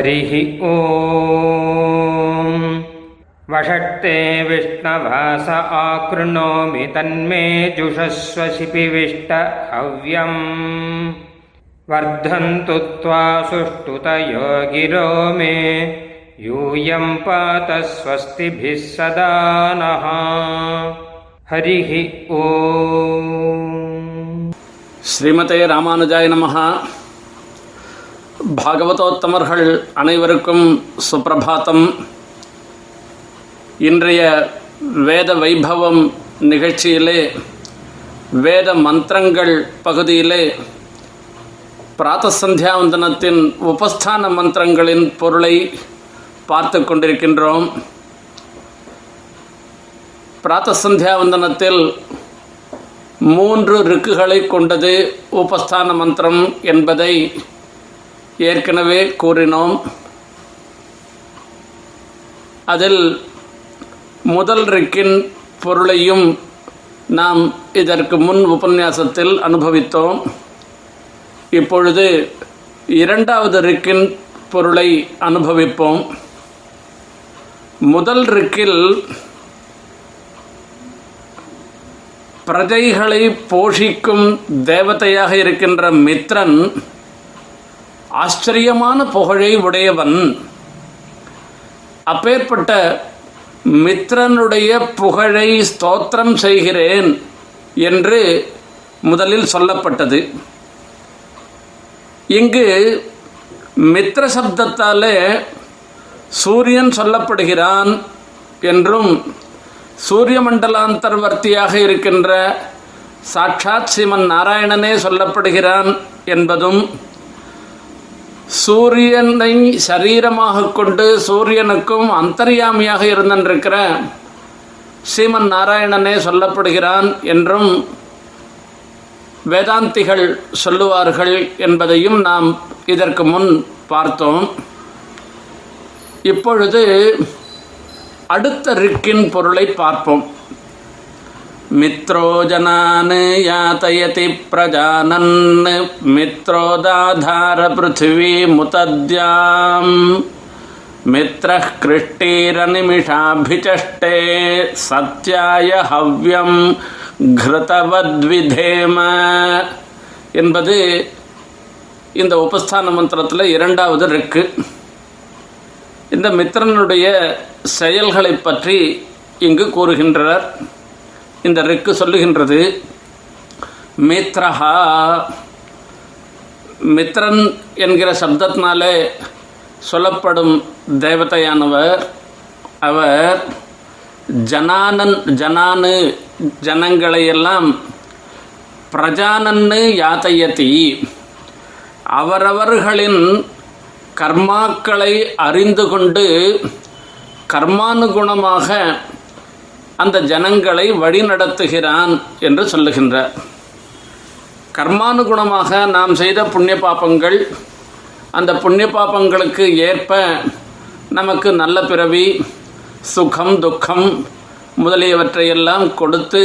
हरिः ओ वषट्ते विष्णवास आकृणोमि तन्मे तन्मेजुषस्व शिपिविष्टहव्यम् वर्धन्तु त्वा सुष्ठुतयो गिरो मे। यूयम् पात स्वस्तिभिः सदा नः। हरिः ओ श्रीमते रामानुजाय नमः। பாகவதோத்தமர்கள் அனைவருக்கும் சுப்பிரபாத்தம். இன்றைய வேத வைபவம் நிகழ்ச்சியிலே வேத மந்திரங்கள் பகுதியிலே பிராத்தசந்தியாவந்தனத்தின் உபஸ்தான மந்திரங்களின் பொருளை பார்த்து கொண்டிருக்கின்றோம். பிராத்தசந்தியாவந்தனத்தில் மூன்று ரிக்குகளை கொண்டது உபஸ்தான மந்திரம் என்பதை ஏற்கனவே கூறினோம். அதில் முதல் ரிக்கின் பொருளையும் நாம் இதற்கு முன் உபன்யாசத்தில் அனுபவித்தோம். இப்பொழுது இரண்டாவது ரிக்கின் பொருளை அனுபவிப்போம். முதல் ரிக்கில் பிரஜைகளை போஷிக்கும் தேவதையாக இருக்கின்ற மித்ரன் ஆச்சரியமான புகழை உடையவன். அப்பேற்பட்ட மித்ரனுடைய புகழை ஸ்தோத்திரம் செய்கிறேன் என்று முதலில் சொல்லப்பட்டது. இங்கு மித்ர சப்தத்தாலே சூரியன் சொல்லப்படுகிறான் என்றும் சூரிய மண்டலாந்தர்வர்த்தியாக இருக்கின்ற சாட்சாத் ஸ்ரீமன் நாராயணனே சொல்லப்படுகிறான் என்பதும் சூரியனை சரீரமாக கொண்டு சூரியனுக்கும் அந்தர்யாமியாக இருந்திருக்கிற ஸ்ரீமன் நாராயணனே சொல்லப்படுகிறான் என்றும் வேதாந்திகள் சொல்லுவார்கள் என்பதையும் நாம் இதற்கு முன் பார்த்தோம். இப்பொழுது அடுத்த ரிக்கின் பொருளை பார்ப்போம். மித்ரோஜனான் யாத்தயதி பிரஜானன் மித்ரோதாதார பிருத்திவி முதத்யாம் மித்ர கிருஷ்டீரநிமிஷாபிச்சஷ்டே சத்யாய ஹவ்யம் கிருதவத்விதேம என்பது இந்த உபஸ்தான மந்திரத்தில் இரண்டாவது இருக்கு இந்த மித்திரனுடைய செயல்களை பற்றி இங்கு கூறுகின்றனர். இந்த ரெக்கு சொல்லுகின்றது மித்ரஹா. மித்ரன் என்கிற சப்தத்தினாலே சொல்லப்படும் தேவதையானவர் அவர் ஜனானன் ஜனானு ஜனங்களையெல்லாம் பிரஜானன்னு யாத்தையத்தி. அவரவர்களின் கர்மாக்களை அறிந்து கொண்டு கர்மானுகுணமாக அந்த ஜனங்களை வழிநடத்துகிறான் என்று சொல்லுகின்றார் கர்மானுகுணமாக நாம் செய்த புண்ணிய பாப்பங்கள் அந்த புண்ணிய பாப்பங்களுக்கு ஏற்ப நமக்கு நல்ல பிறவி சுகம் துக்கம் முதலியவற்றையெல்லாம் கொடுத்து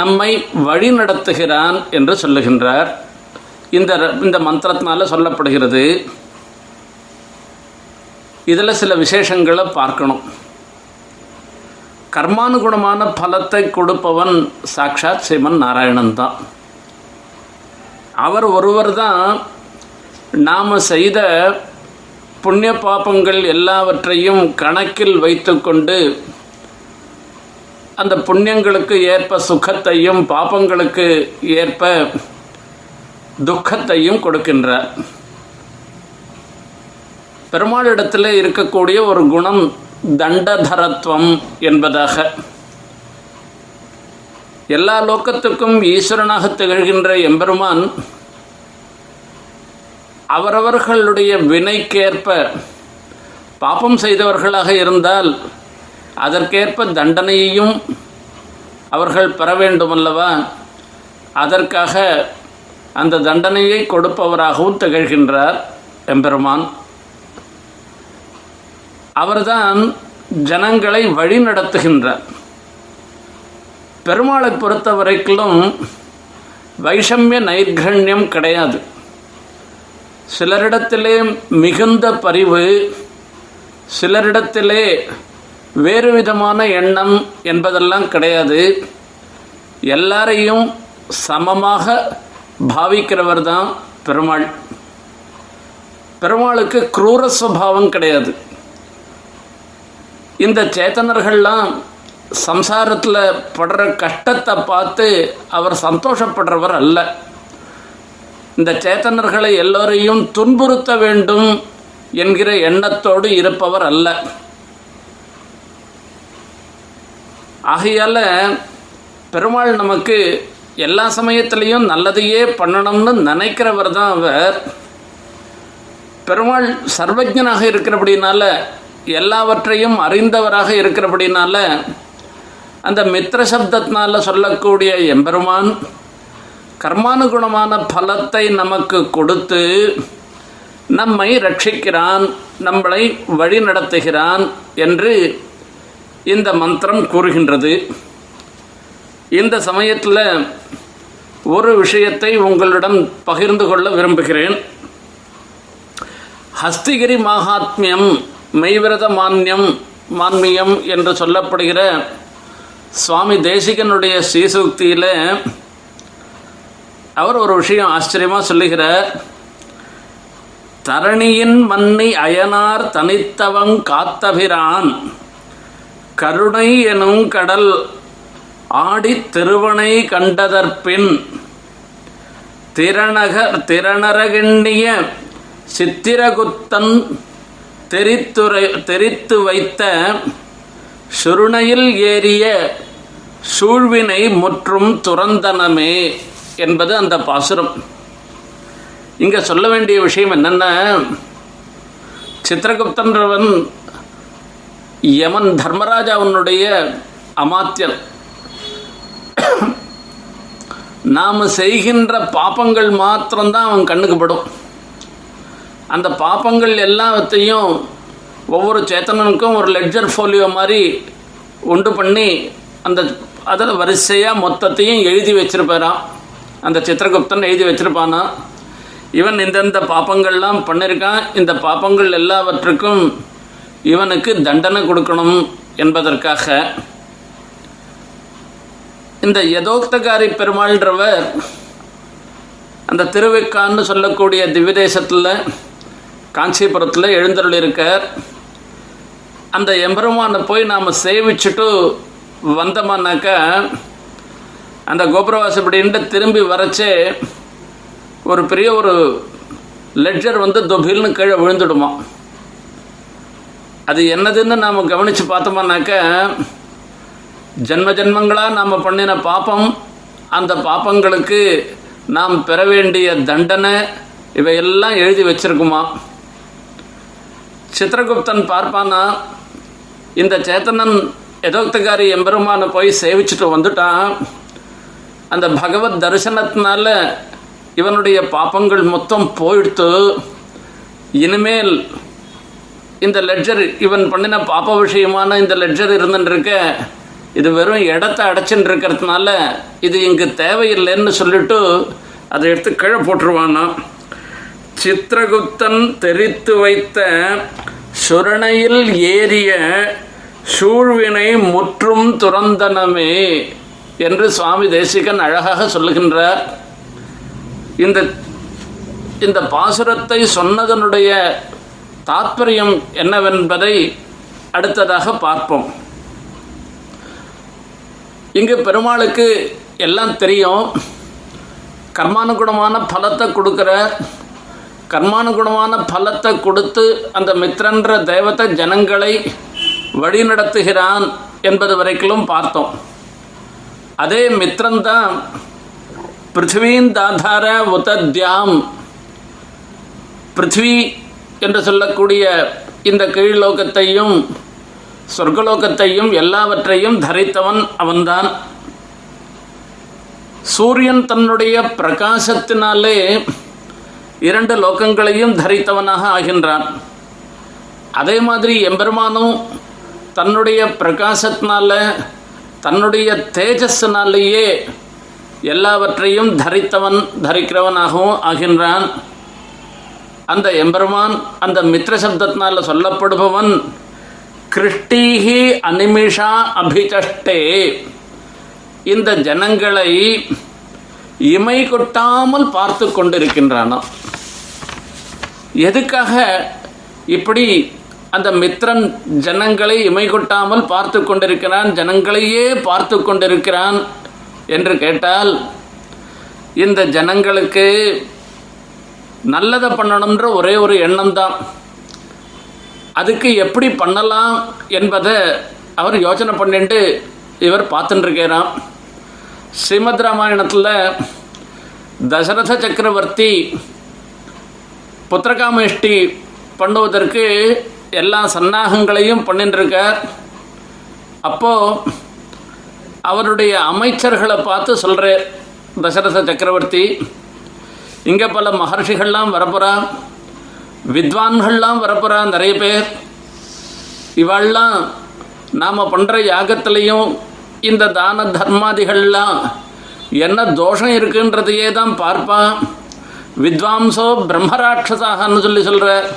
நம்மை வழிநடத்துகிறான் என்று சொல்லுகின்றார். இந்த இந்த மந்திரத்தினால சொல்லப்படுகிறது. இதில் சில விசேஷங்களை பார்க்கணும். கர்மானுகுணமான பலத்தை கொடுப்பவன் சாட்சாத் சிவன் நாராயணன் தான். அவர் ஒருவர் தான் நாம் செய்த புண்ணிய பாப்பங்கள் எல்லாவற்றையும் கணக்கில் வைத்துக்கொண்டு அந்த புண்ணியங்களுக்கு ஏற்ப சுகத்தையும் பாப்பங்களுக்கு ஏற்ப துக்கத்தையும் கொடுக்கின்றார். பெருமாளிடத்தில் இருக்கக்கூடிய ஒரு குணம் தண்டதரத்துவம் என்பதாக. எல்லா லோக்கத்துக்கும் ஈஸ்வரனாக திகழ்கின்ற எம்பெருமான் அவரவர்களுடைய வினைக்கேற்ப பாப்பம் செய்தவர்களாக இருந்தால் அதற்கேற்ப தண்டனையையும் அவர்கள் பெற வேண்டுமல்லவா? அதற்காக அந்த தண்டனையை கொடுப்பவராகவும் திகழ்கின்றார் எம்பெருமான். அவர்தான் ஜனங்களை வழி நடத்துகின்றார் பெருமாளை பொறுத்த வரைக்கும் வைஷமிய நைர்கண்யம் கிடையாது. சிலரிடத்திலே மிகுந்த பரிவு சிலரிடத்திலே வேறு விதமான எண்ணம் என்பதெல்லாம் கிடையாது. எல்லாரையும் சமமாக பாவிக்கிறவர் தான் பெருமாள். பெருமாளுக்கு குரூர சுபாவம் கிடையாது. இந்த சேத்தனர்கள்லாம் சம்சாரத்தில் படுற கஷ்டத்தை பார்த்து அவர் சந்தோஷப்படுறவர் அல்ல. இந்த சேத்தனர்களை எல்லோரையும் துன்புறுத்த வேண்டும் என்கிற எண்ணத்தோடு இருப்பவர் அல்ல. ஆகையால் பெருமாள் நமக்கு எல்லா சமயத்திலையும் நல்லதையே பண்ணணும்னு நினைக்கிறவர் தான் அவர். பெருமாள் சர்வஜனாக இருக்கிறபடினால எல்லாவற்றையும் அறிந்தவராக இருக்கிறபடினால அந்த மித்திர சப்தத்தினால சொல்லக்கூடிய எம்பெருமான் கர்மானுகுணமான பலத்தை நமக்கு கொடுத்து நம்மை ரட்சிக்கிறான் நம்மளை வழி நடத்துகிறான் என்று இந்த மந்திரம் கூறுகின்றது. இந்த சமயத்தில் ஒரு விஷயத்தை உங்களிடம் பகிர்ந்து கொள்ள விரும்புகிறேன். ஹஸ்திகிரி மகாத்மியம் மெய்விரத மான்யம் மான்மியம் என்று சொல்லப்படுகிற சுவாமி தேசிகனுடைய ஸ்ரீசூக்தியில் அவர் ஒரு விஷயம் ஆச்சரியமாக சொல்லுகிறார். தரணியின் மன்னி அயனார் தனித்தவங் காத்தபிரான் கருணை எனும் கடல் ஆடி திருவனை கண்டதற்பின் திறனகர் திறனரகெண்ணிய சித்திரகுத்தன் தெரித்துரை தெரித்து வைத்த சுருணையில் ஏறிய சூழ்வினை முற்றும் துறந்தனமே என்பது அந்த பாசுரம். இங்கே சொல்ல வேண்டிய விஷயம் என்னென்னா? சித்திரகுப்தன்றவன் யமன் தர்மராஜாவனுடைய அமாத்தியன். நாம் செய்கின்ற பாப்பங்கள் மாத்திரம்தான் அவன் கண்ணுக்கு படும். அந்த பாப்பங்கள் எல்லாத்தையும் ஒவ்வொரு சேத்தனனுக்கும் ஒரு லெட்ஜர் ஃபோலியோ மாதிரி உண்டு பண்ணி அந்த அதில் வரிசையாக மொத்தத்தையும் எழுதி வச்சிருப்பாராம். அந்த சித்திரகுப்தன் எழுதி வச்சிருப்பானா? இவன் இந்தந்த பாப்பங்கள்லாம் பண்ணியிருக்கான் இந்த பாப்பங்கள் எல்லாவற்றுக்கும் இவனுக்கு தண்டனை கொடுக்கணும் என்பதற்காக. இந்த யதோக்தகாரி பெருமாள்ன்றவர் அந்த திருவிக்கான்னு சொல்லக்கூடிய திவ்யதேசத்தில் காஞ்சிபுரத்தில் எழுந்தருள் இருக்கார் அந்த எம்பெருமானை போய் நாம் சேவிச்சுட்டு வந்தோமானாக்கா அந்த கோபுரவாசப்படின்ட்டு திரும்பி வரச்சே ஒரு பெரிய ஒரு லெட்ஜர் வந்து தொபில்னு கீழே விழுந்துடுமா. அது என்னதுன்னு நாம் கவனித்து பார்த்தோமானாக்க ஜென்ம ஜென்மங்களாக நாம் பண்ணின பாப்பம் அந்த பாப்பங்களுக்கு நாம் பெற வேண்டிய தண்டனை இவையெல்லாம் எழுதி வச்சிருக்குமா. சித்திரகுப்தன் பார்ப்பானா? இந்த சேத்தனன் எதோக்தகாரி எம்பெருமானை போய் சேவிச்சுட்டு வந்துட்டான். அந்த பகவத் தரிசனத்தினால இவனுடைய பாப்பங்கள் மொத்தம் போயிடுத்து இனிமேல் இந்த லெட்ஜர் இவன் பண்ணின பாப்ப விஷயமான இந்த லெட்ஜர் இருந்துருக்க இது வெறும் இடத்த அடைச்சுட்டு இருக்கிறதுனால இது இங்கு தேவையில்லைன்னு சொல்லிட்டு அதை எடுத்து கீழே போட்டுருவானா சித்திரகுப்தன் தெரித்து வைத்த சுரணையில் ஏறிய சூழ்வினை முற்றும் துறந்தனமே என்று சுவாமி தேசிகன் அழகாக சொல்லுகின்றார். இந்த இந்த பாசுரத்தை சொன்னதனுடைய தாற்பயம் என்னவென்பதை அடுத்ததாக பார்ப்போம். இங்கு பெருமாளுக்கு எல்லாம் தெரியும். கர்மானுகுணமான பலத்தை கொடுக்கிறார். கர்மானுகுணமான பலத்தை கொடுத்து அந்த மித்ரன்ற தெய்வத்தை ஜனங்களை வழிநடத்துகிறான் என்பது வரைக்கும் பார்த்தோம். அதே மித்ரன்தான் பிருத்திவீன் தாதார உதத்யாம். பிருத்வி என்று சொல்லக்கூடிய இந்த கீழ்லோகத்தையும் சொர்க்கலோகத்தையும் எல்லாவற்றையும் தரித்தவன் அவன்தான். சூரியன் தன்னுடைய பிரகாசத்தினாலே இரண்டு லோகங்களையும் தரித்தவனாக ஆகின்றான். அதே மாதிரி எம்பெருமானும் தன்னுடைய பிரகாசத்தினால தன்னுடைய தேஜஸ்னாலேயே எல்லாவற்றையும் தரித்தவன் தரிக்கிறவனாகவும் ஆகின்றான். அந்த எம்பெருமான் அந்த மித்ர சப்தத்தினால சொல்லப்படுபவன் கிருஷ்டீஹி அனிமிஷா அபிச்சஷ்டே இந்த ஜனங்களை இமை கொட்டாமல் பார்த்து கொண்டிருக்கின்றானாம். எதுக்காக இப்படி அந்த மித்திரன் ஜனங்களை இமை கொட்டாமல் பார்த்து கொண்டிருக்கிறான் ஜனங்களையே பார்த்து கொண்டிருக்கிறான் என்று கேட்டால் இந்த ஜனங்களுக்கு நல்லதை பண்ணணுன்ற ஒரே ஒரு எண்ணம் தான் அதுக்கு எப்படி பண்ணலாம் என்பதை அவர் யோசனை பண்ணிட்டு இவர் பார்த்துட்டுருக்கிறான் ஸ்ரீமத் ராமாயணத்தில் தசரத சக்கரவர்த்தி புத்திரகாமேஷ்டி பண்ணுவதற்கு எல்லா சன்னாகங்களையும் பண்ணிட்டுருக்கார் அப்போ அப்போது அவருடைய அமைச்சர்களை பார்த்து சொல்கிறார் தசரத சக்கரவர்த்தி இங்கே பல மகர்ஷிகள்லாம் வரப்போகிறா வித்வான்கள்லாம் வரப்போகிறா நிறைய பேர். இவாள்லாம் நாம் பண்ணுற யாகத்திலையும் இந்த தான தர்மாதிகள்லாம் என்ன தோஷம் இருக்குன்றதையே தான் பார்ப்பான். வித்வாம்சோ பிரம்மராட்சசாகன்னு சொல்லி சொல்கிற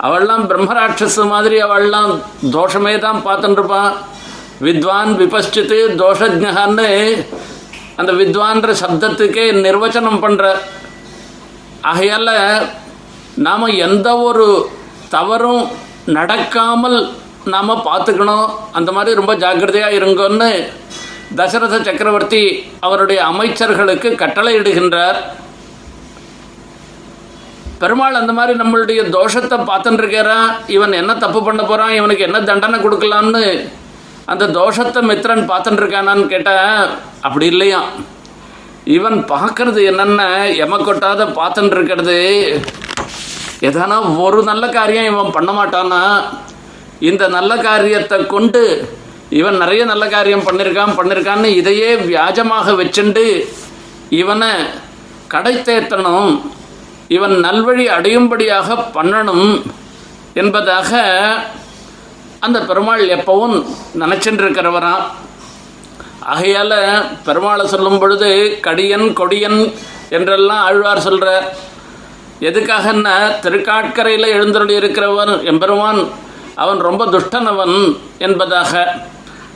அவள்லாம் பிரம்மராட்சஸ் மாதிரி அவள்லாம் தோஷமே தான் பார்த்துட்டுருப்பான் வித்வான் விபஷ்சித்து தோஷஜகான்னு அந்த வித்வான்ற சப்தத்துக்கே நிர்வச்சனம் பண்ணுற ஆகையால் நாம் எந்த ஒரு தவறும் நடக்காமல் நாம் பார்த்துக்கணும். அந்த மாதிரி ரொம்ப ஜாக்கிரதையாக இருங்கன்னு தசரத சக்கரவர்த்தி அவருடைய அமைச்சர்களுக்கு கட்டளையிடுகின்றார் பெருமாள் அந்த மாதிரி நம்மளுடைய தோஷத்தை பார்த்துட்டுருக்கிறான் இவன் என்ன தப்பு பண்ண போகிறான் இவனுக்கு என்ன தண்டனை கொடுக்கலான்னு அந்த தோஷத்தை மித்திரன் பார்த்துட்டுருக்கானான்னு கேட்டால் அப்படி இல்லையா? இவன் பார்க்கறது என்னென்ன? எம கொட்டாத பார்த்துட்டு இருக்கிறது எதனா ஒரு நல்ல காரியம் இவன் பண்ண மாட்டானா? இந்த நல்ல காரியத்தை கொண்டு இவன் நிறைய நல்ல காரியம் பண்ணியிருக்கான் பண்ணியிருக்கான்னு இதையே வியாஜமாக வச்சுண்டு இவனை கடை தேத்தணும் இவன் நல்வழி அடையும்படியாக பண்ணணும் என்பதாக அந்த பெருமாள் எப்பவும் நினச்சிட்டு ஆகையால் பெருமாளை சொல்லும் பொழுது கடியன் கொடியன் என்றெல்லாம் ஆழ்வார் சொல்கிறார் எதுக்காகன்னா திருக்காட்கரையில் எழுந்தருளி இருக்கிறவன் எம்பெருமான் அவன் ரொம்ப துஷ்டனவன் என்பதாக.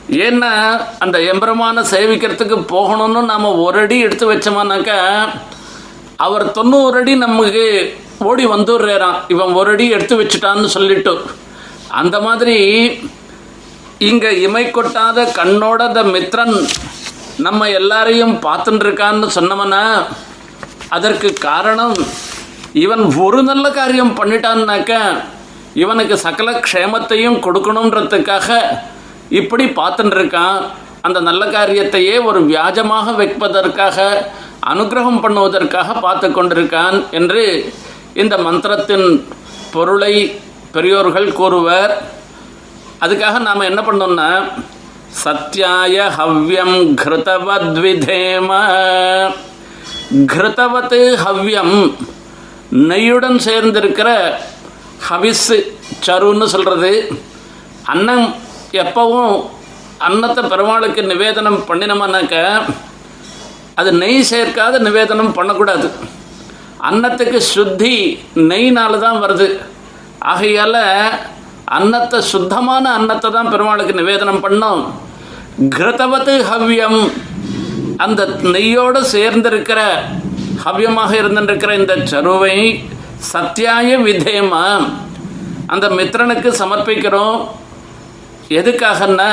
ஏன்னா அந்த எம்பெருமானை சேவிக்கிறதுக்கு போகணும்னு நாம் ஒரு அடி எடுத்து வச்சோமானாக்கா அவர் தொண்ணூறு அடி நமக்கு ஓடி வந்துடுறாராம். இவன் ஒரு அடி எடுத்து வச்சுட்டான்னு சொல்லிட்டு. அந்த மாதிரி இங்கே இமை கொட்டாத கண்ணோட த மித்ரன் நம்ம எல்லாரையும் பார்த்துட்டுருக்கான்னு இருக்கான்னு அதற்கு காரணம் இவன் ஒரு நல்ல காரியம் பண்ணிட்டான்னாக்க இவனுக்கு சகல க்ஷேமத்தையும் கொடுக்கணுன்றதுக்காக இப்படி பார்த்துட்டுருக்கான் அந்த நல்ல காரியத்தையே ஒரு வியாஜமாக வைப்பதற்காக அனுகிரகம் பண்ணுவதற்காக பார்த்து கொண்டிருக்கான் என்று இந்த மந்திரத்தின் பொருளை பெரியோர்கள் கூறுவர். அதுக்காக நாம் என்ன பண்ணோம்னா சத்யாய ஹவ்யம் கிருதவத் விதேம கிருதவத்து ஹவ்யம் நெய்யுடன் சேர்ந்திருக்கிற ஹவிஸ் சருன்னு சொல்கிறது அன்னம் எப்பவும் அன்னத்தை பெருமாளுக்கு நிவேதனம் பண்ணினோம்னாக்க அது நெய் சேர்க்காத நிவேதனம் பண்ணக்கூடாது. அன்னத்துக்கு சுத்தி நெய்னால தான் வருது. ஆகையால் அன்னத்தை சுத்தமான அன்னத்தை தான் பெருமாளுக்கு நிவேதனம் பண்ணோம். கிருதவத்து ஹவ்யம். அந்த நெய்யோடு சேர்ந்திருக்கிற ஹவ்யமாக இருந்திருக்கிற இந்த சருவை சத்தியாய விதேமா. அந்த மித்திரனுக்கு சமர்ப்பிக்கிறோம். எதுக்காகன்னா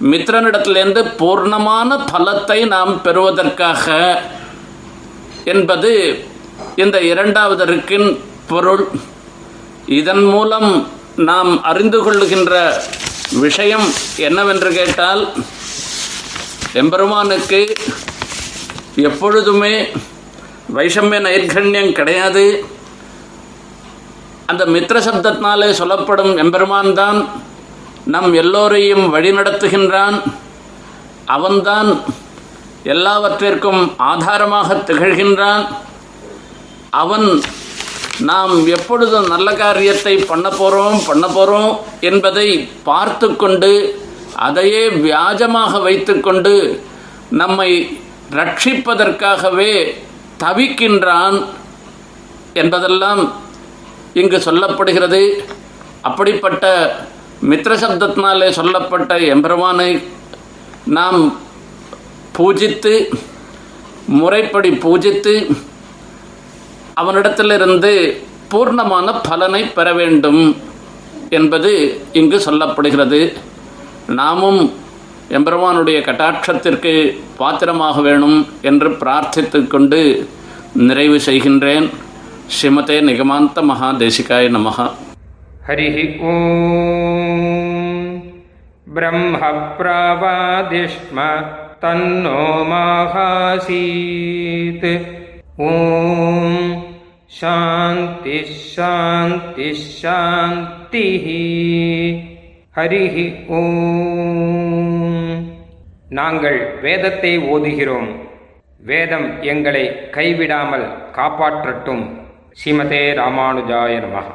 மித்ரனிடத்திலேருந்து பூர்ணமான பலத்தை நாம் பெறுவதற்காக என்பது இந்த இரண்டாவது இருக்கின் பொருள். இதன் மூலம் நாம் அறிந்து கொள்ளுகின்ற விஷயம் என்னவென்று கேட்டால் எம்பெருமானுக்கு எப்பொழுதுமே வைஷமிய நைர்கண்யம் கிடையாது. அந்த மித்ர சப்தத்தினாலே சொல்லப்படும் எம்பெருமான் தான் நம் எல்லோரையும் வழிநடத்துகின்றான். அவன்தான் எல்லாவற்றிற்கும் ஆதாரமாக திகழ்கின்றான். அவன் நாம் எப்பொழுது நல்ல காரியத்தை பண்ண போகிறோம் பண்ண போகிறோம் என்பதை பார்த்து கொண்டு அதையே வியாஜமாக வைத்துக்கொண்டு நம்மை ரட்சிப்பதற்காகவே தவிக்கின்றான் என்பதெல்லாம் இங்கு சொல்லப்படுகிறது. அப்படிப்பட்ட மித்திர சப்தத்தினாலே சொல்லப்பட்ட எம்பெருமானை நாம் பூஜித்து முறைப்படி பூஜித்து அவனிடத்திலிருந்து பூர்ணமான பலனை பெற வேண்டும் என்பது இங்கு சொல்லப்படுகிறது. நாமும் எம்பெருமானுடைய கட்டாட்சத்திற்கு பாத்திரமாக வேணும் என்று பிரார்த்தித்து கொண்டு நிறைவு செய்கின்றேன். ஸ்ரீமதே நிகமாந்த மகாதேசிகாய நமகா हरिः ॐ ब्रह्मप्रावादिष्म तन्नो माहासीत् ॐ शान्तिः शान्तिः शान्तिः ஹரிஹ ஓம் நாங்கள் வேதத்தை ஓதுகிறோம் வேதம் எங்களை கைவிடாமல் காப்பாற்றட்டும் ஸ்ரீமதே ராமானுஜாய நமः